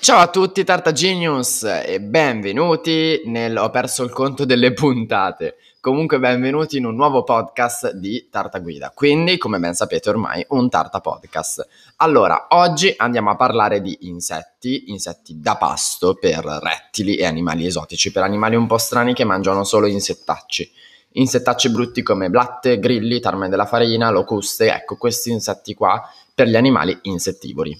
Ciao a tutti Tarta Genius e benvenuti nel Ho perso il conto delle puntate. Comunque benvenuti in un nuovo podcast di Tarta Guida, quindi come ben sapete ormai un Tarta Podcast. Allora, oggi andiamo a parlare di insetti, insetti da pasto per rettili e animali esotici, per animali un po' strani che mangiano solo insettacci. Insettacci brutti come blatte, grilli, tarme della farina, locuste, ecco questi insetti qua per gli animali insettivori.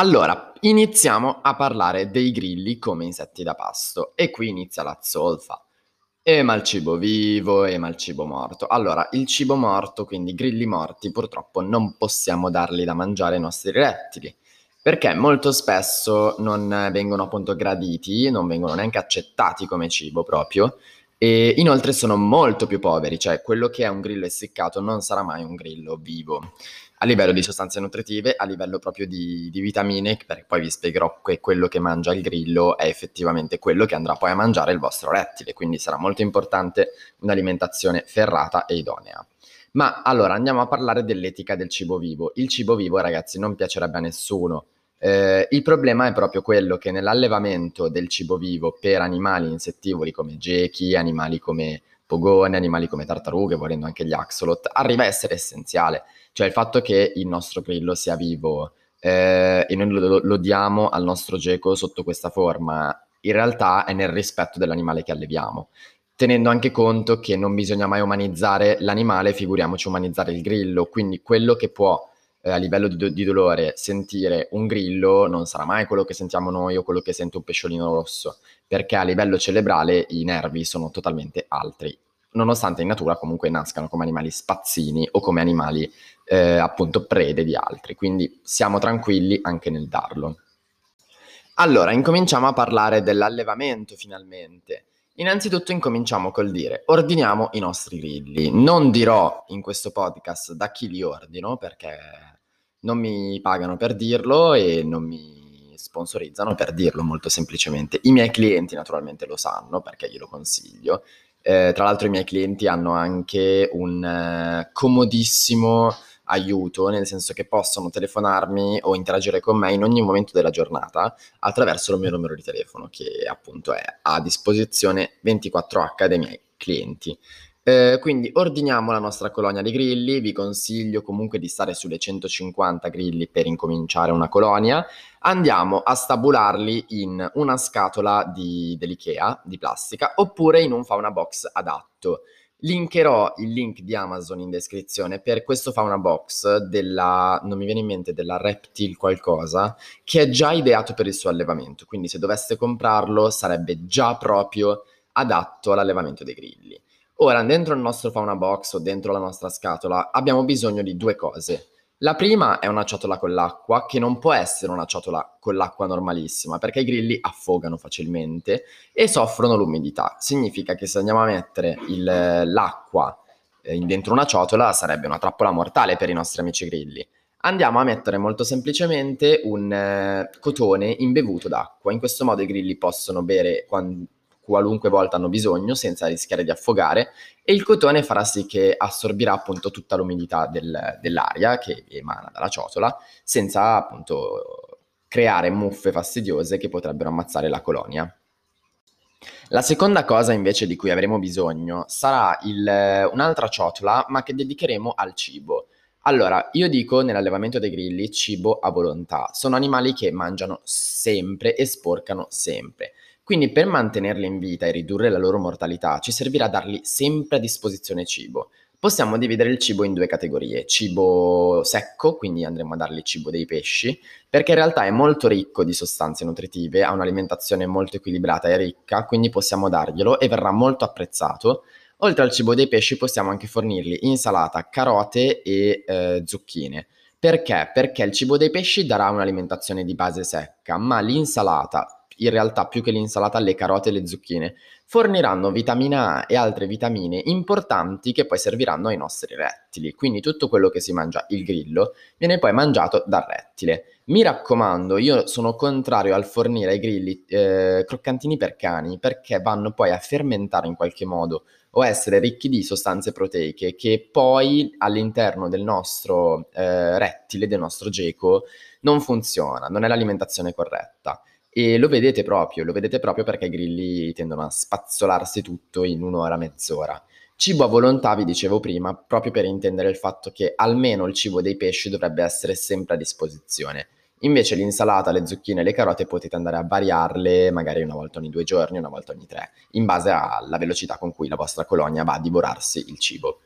Allora, iniziamo a parlare dei grilli come insetti da pasto e qui inizia la zolfa. Ema il cibo vivo, ema il cibo morto. Allora, il cibo morto, quindi grilli morti, purtroppo non possiamo darli da mangiare ai nostri rettili, perché molto spesso non vengono appunto graditi, non vengono neanche accettati come cibo proprio, e inoltre sono molto più poveri, cioè quello che è un grillo essiccato non sarà mai un grillo vivo a livello di sostanze nutritive, a livello proprio di, di, vitamine, perché poi vi spiegherò che quello che mangia il grillo è effettivamente quello che andrà poi a mangiare il vostro rettile, quindi sarà molto importante un'alimentazione ferrata e idonea. Ma allora andiamo a parlare dell'etica del cibo vivo. Il cibo vivo, ragazzi, non piacerebbe a nessuno. Eh, il problema è proprio quello che nell'allevamento del cibo vivo per animali insettivori come gechi, animali come pogone, animali come tartarughe, volendo anche gli axolot, arriva a essere essenziale cioè il fatto che il nostro grillo sia vivo eh, e noi lo, lo, diamo al nostro geco sotto questa forma, in realtà è nel rispetto dell'animale che alleviamo. Tenendo anche conto che non bisogna mai umanizzare l'animale, figuriamoci umanizzare il grillo, quindi quello che può eh, a livello di, do- di, dolore sentire un grillo non sarà mai quello che sentiamo noi o quello che sente un pesciolino rosso, perché a livello cerebrale i nervi sono totalmente altri nonostante in natura comunque nascano come animali spazzini o come animali eh, appunto prede di altri, quindi siamo tranquilli anche nel darlo. Allora, incominciamo a parlare dell'allevamento finalmente. Innanzitutto incominciamo col dire ordiniamo i nostri grilli. Non dirò in questo podcast da chi li ordino perché non mi pagano per dirlo e non mi sponsorizzano per dirlo molto semplicemente. I miei clienti naturalmente lo sanno perché glielo consiglio eh, tra l'altro i miei clienti hanno anche un eh, comodissimo aiuto, nel senso che possono telefonarmi o interagire con me in ogni momento della giornata attraverso il mio numero di telefono, che appunto è a disposizione 24H dei miei clienti. Eh, quindi ordiniamo la nostra colonia di grilli, vi consiglio comunque di stare sulle 150 grilli per incominciare una colonia, andiamo a stabularli in una scatola di, dell'IKEA di plastica oppure in un fauna box adatto. Linkerò il link di Amazon in descrizione per questo fauna box della, non mi viene in mente, della Reptil qualcosa, che è già ideato per il suo allevamento, quindi se doveste comprarlo sarebbe già proprio adatto all'allevamento dei grilli. Ora, dentro il nostro fauna box o dentro la nostra scatola abbiamo bisogno di due cose. La prima è una ciotola con l'acqua, che non può essere una ciotola con l'acqua normalissima, perché i grilli affogano facilmente e soffrono l'umidità. Significa che se andiamo a mettere il, l'acqua eh, dentro una ciotola sarebbe una trappola mortale per i nostri amici grilli. Andiamo a mettere molto semplicemente un eh, cotone imbevuto d'acqua. In questo modo i grilli possono bere quando qualunque volta hanno bisogno senza rischiare di affogare e il cotone farà sì che assorbirà appunto tutta l'umidità del, dell'aria che emana dalla ciotola senza appunto creare muffe fastidiose che potrebbero ammazzare la colonia. La seconda cosa invece di cui avremo bisogno sarà il, un'altra ciotola ma che dedicheremo al cibo. Allora, io dico nell'allevamento dei grilli cibo a volontà. Sono animali che mangiano sempre e sporcano sempre. Quindi per mantenerli in vita e ridurre la loro mortalità ci servirà dargli sempre a disposizione cibo. Possiamo dividere il cibo in due categorie, cibo secco, quindi andremo a dargli cibo dei pesci, perché in realtà è molto ricco di sostanze nutritive, ha un'alimentazione molto equilibrata e ricca, quindi possiamo darglielo e verrà molto apprezzato. Oltre al cibo dei pesci possiamo anche fornirgli insalata, carote e eh, zucchine. Perché? Perché il cibo dei pesci darà un'alimentazione di base secca, ma l'insalata, in realtà più che l'insalata le carote e le zucchine, forniranno vitamina A e altre vitamine importanti che poi serviranno ai nostri rettili. Quindi tutto quello che si mangia il grillo viene poi mangiato dal rettile. Mi raccomando, io sono contrario al fornire ai grilli eh, croccantini per cani perché vanno poi a fermentare in qualche modo o essere ricchi di sostanze proteiche che poi all'interno del nostro eh, rettile, del nostro geco, non funziona, non è l'alimentazione corretta. E lo vedete proprio, lo vedete proprio perché i grilli tendono a spazzolarsi tutto in un'ora, mezz'ora. Cibo a volontà, vi dicevo prima, proprio per intendere il fatto che almeno il cibo dei pesci dovrebbe essere sempre a disposizione. Invece l'insalata, le zucchine e le carote potete andare a variarle magari una volta ogni due giorni, una volta ogni tre, in base alla velocità con cui la vostra colonia va a divorarsi il cibo.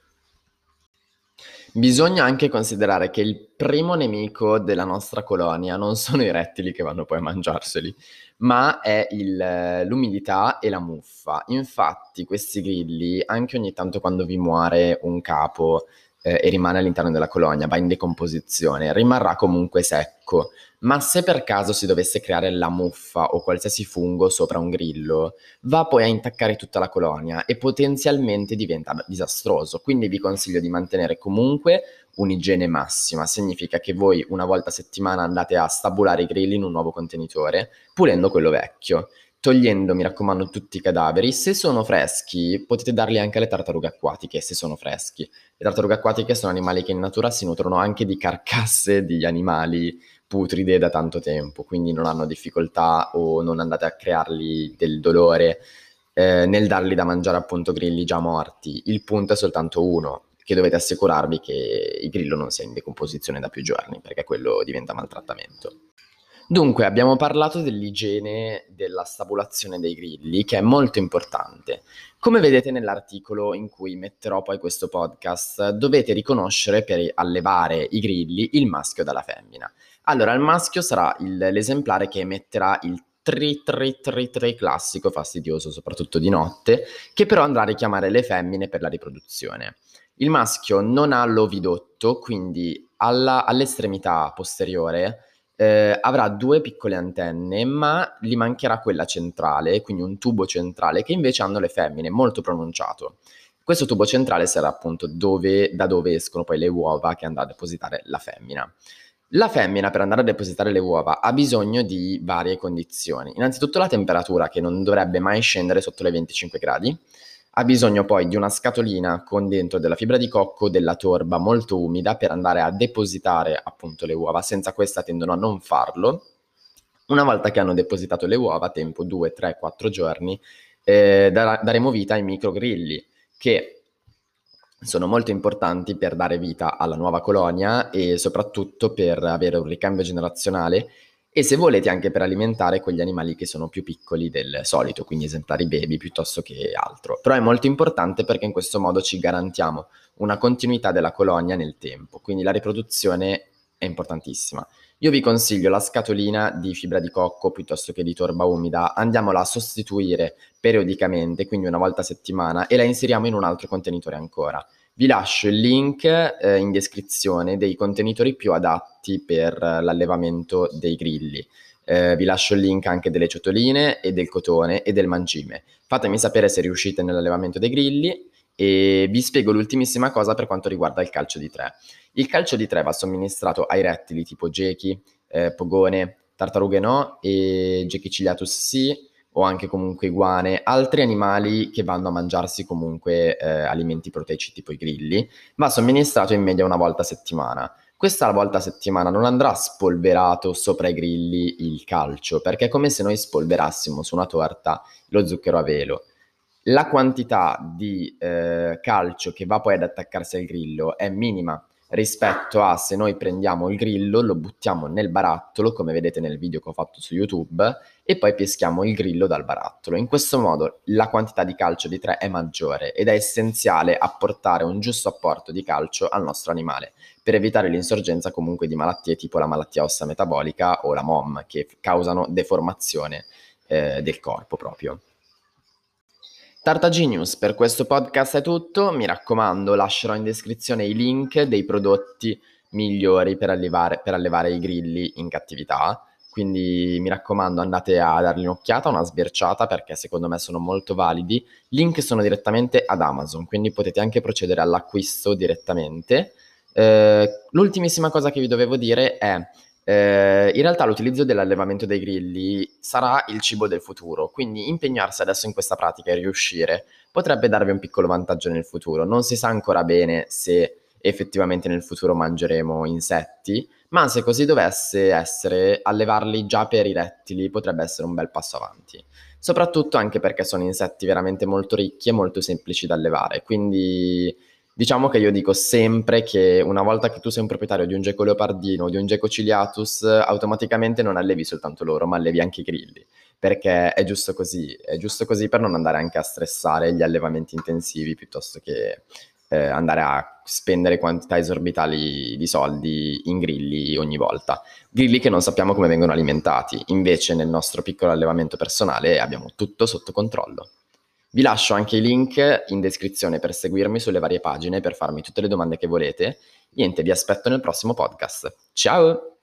Bisogna anche considerare che il primo nemico della nostra colonia non sono i rettili che vanno poi a mangiarseli, ma è il, l'umidità e la muffa. Infatti questi grilli, anche ogni tanto quando vi muore un capo eh, e rimane all'interno della colonia, va in decomposizione, rimarrà comunque secco. Ma se per caso si dovesse creare la muffa o qualsiasi fungo sopra un grillo, va poi a intaccare tutta la colonia e potenzialmente diventa disastroso. Quindi vi consiglio di mantenere comunque un'igiene massima. Significa che voi una volta a settimana andate a stabulare i grilli in un nuovo contenitore, pulendo quello vecchio togliendo, mi raccomando, tutti i cadaveri. Se sono freschi, potete darli anche alle tartarughe acquatiche, se sono freschi. Le tartarughe acquatiche sono animali che in natura si nutrono anche di carcasse di animali putride da tanto tempo, quindi non hanno difficoltà o non andate a creargli del dolore eh, nel darli da mangiare appunto grilli già morti. Il punto è soltanto uno, che dovete assicurarvi che il grillo non sia in decomposizione da più giorni, perché quello diventa maltrattamento. Dunque, abbiamo parlato dell'igiene della stabulazione dei grilli, che è molto importante. Come vedete nell'articolo in cui metterò poi questo podcast, dovete riconoscere per allevare i grilli il maschio dalla femmina. Allora, il maschio sarà il, l'esemplare che emetterà il tri tri tri tri classico, fastidioso soprattutto di notte, che però andrà a richiamare le femmine per la riproduzione. Il maschio non ha l'ovidotto, quindi alla, all'estremità posteriore eh, avrà due piccole antenne, ma gli mancherà quella centrale, quindi un tubo centrale che invece hanno le femmine, molto pronunciato. Questo tubo centrale sarà appunto dove, da dove escono poi le uova che andrà a depositare la femmina. La femmina per andare a depositare le uova ha bisogno di varie condizioni. Innanzitutto la temperatura che non dovrebbe mai scendere sotto le 25 gradi, ha bisogno poi di una scatolina con dentro della fibra di cocco, della torba molto umida per andare a depositare appunto le uova. Senza questa tendono a non farlo. Una volta che hanno depositato le uova, tempo 2, 3, 4 giorni, eh, daremo vita ai microgrilli che sono molto importanti per dare vita alla nuova colonia e soprattutto per avere un ricambio generazionale e se volete anche per alimentare quegli animali che sono più piccoli del solito, quindi esemplari baby piuttosto che altro. Però è molto importante perché in questo modo ci garantiamo una continuità della colonia nel tempo, quindi la riproduzione è importantissima. Io vi consiglio la scatolina di fibra di cocco piuttosto che di torba umida, andiamola a sostituire periodicamente, quindi una volta a settimana, e la inseriamo in un altro contenitore ancora. Vi lascio il link eh, in descrizione dei contenitori più adatti per l'allevamento dei grilli. Eh, vi lascio il link anche delle ciotoline e del cotone e del mangime. Fatemi sapere se riuscite nell'allevamento dei grilli e vi spiego l'ultimissima cosa per quanto riguarda il calcio di tre. Il calcio di tre va somministrato ai rettili tipo gechi, eh, pogone, tartarughe no e gechi ciliatus sì o anche comunque iguane, altri animali che vanno a mangiarsi comunque eh, alimenti proteici tipo i grilli, va somministrato in media una volta a settimana. Questa volta a settimana non andrà spolverato sopra i grilli il calcio, perché è come se noi spolverassimo su una torta lo zucchero a velo. La quantità di eh, calcio che va poi ad attaccarsi al grillo è minima, rispetto a se noi prendiamo il grillo, lo buttiamo nel barattolo, come vedete nel video che ho fatto su YouTube, e poi peschiamo il grillo dal barattolo. In questo modo la quantità di calcio di 3 è maggiore ed è essenziale apportare un giusto apporto di calcio al nostro animale per evitare l'insorgenza comunque di malattie tipo la malattia ossa metabolica o la MOM che causano deformazione eh, del corpo proprio. Tarta Genius, per questo podcast è tutto, mi raccomando lascerò in descrizione i link dei prodotti migliori per allevare, per allevare i grilli in cattività, quindi mi raccomando andate a dargli un'occhiata, una sbirciata perché secondo me sono molto validi, link sono direttamente ad Amazon, quindi potete anche procedere all'acquisto direttamente. Eh, l'ultimissima cosa che vi dovevo dire è eh, in realtà l'utilizzo dell'allevamento dei grilli sarà il cibo del futuro, quindi impegnarsi adesso in questa pratica e riuscire potrebbe darvi un piccolo vantaggio nel futuro. Non si sa ancora bene se effettivamente nel futuro mangeremo insetti, ma se così dovesse essere, allevarli già per i rettili potrebbe essere un bel passo avanti. Soprattutto anche perché sono insetti veramente molto ricchi e molto semplici da allevare, quindi diciamo che io dico sempre che una volta che tu sei un proprietario di un geco leopardino o di un geco ciliatus, automaticamente non allevi soltanto loro, ma allevi anche i grilli perché è giusto così, è giusto così per non andare anche a stressare gli allevamenti intensivi piuttosto che eh, andare a spendere quantità esorbitali di soldi in grilli ogni volta. Grilli che non sappiamo come vengono alimentati, invece nel nostro piccolo allevamento personale abbiamo tutto sotto controllo. Vi lascio anche i link in descrizione per seguirmi sulle varie pagine, per farmi tutte le domande che volete. Niente, vi aspetto nel prossimo podcast. Ciao!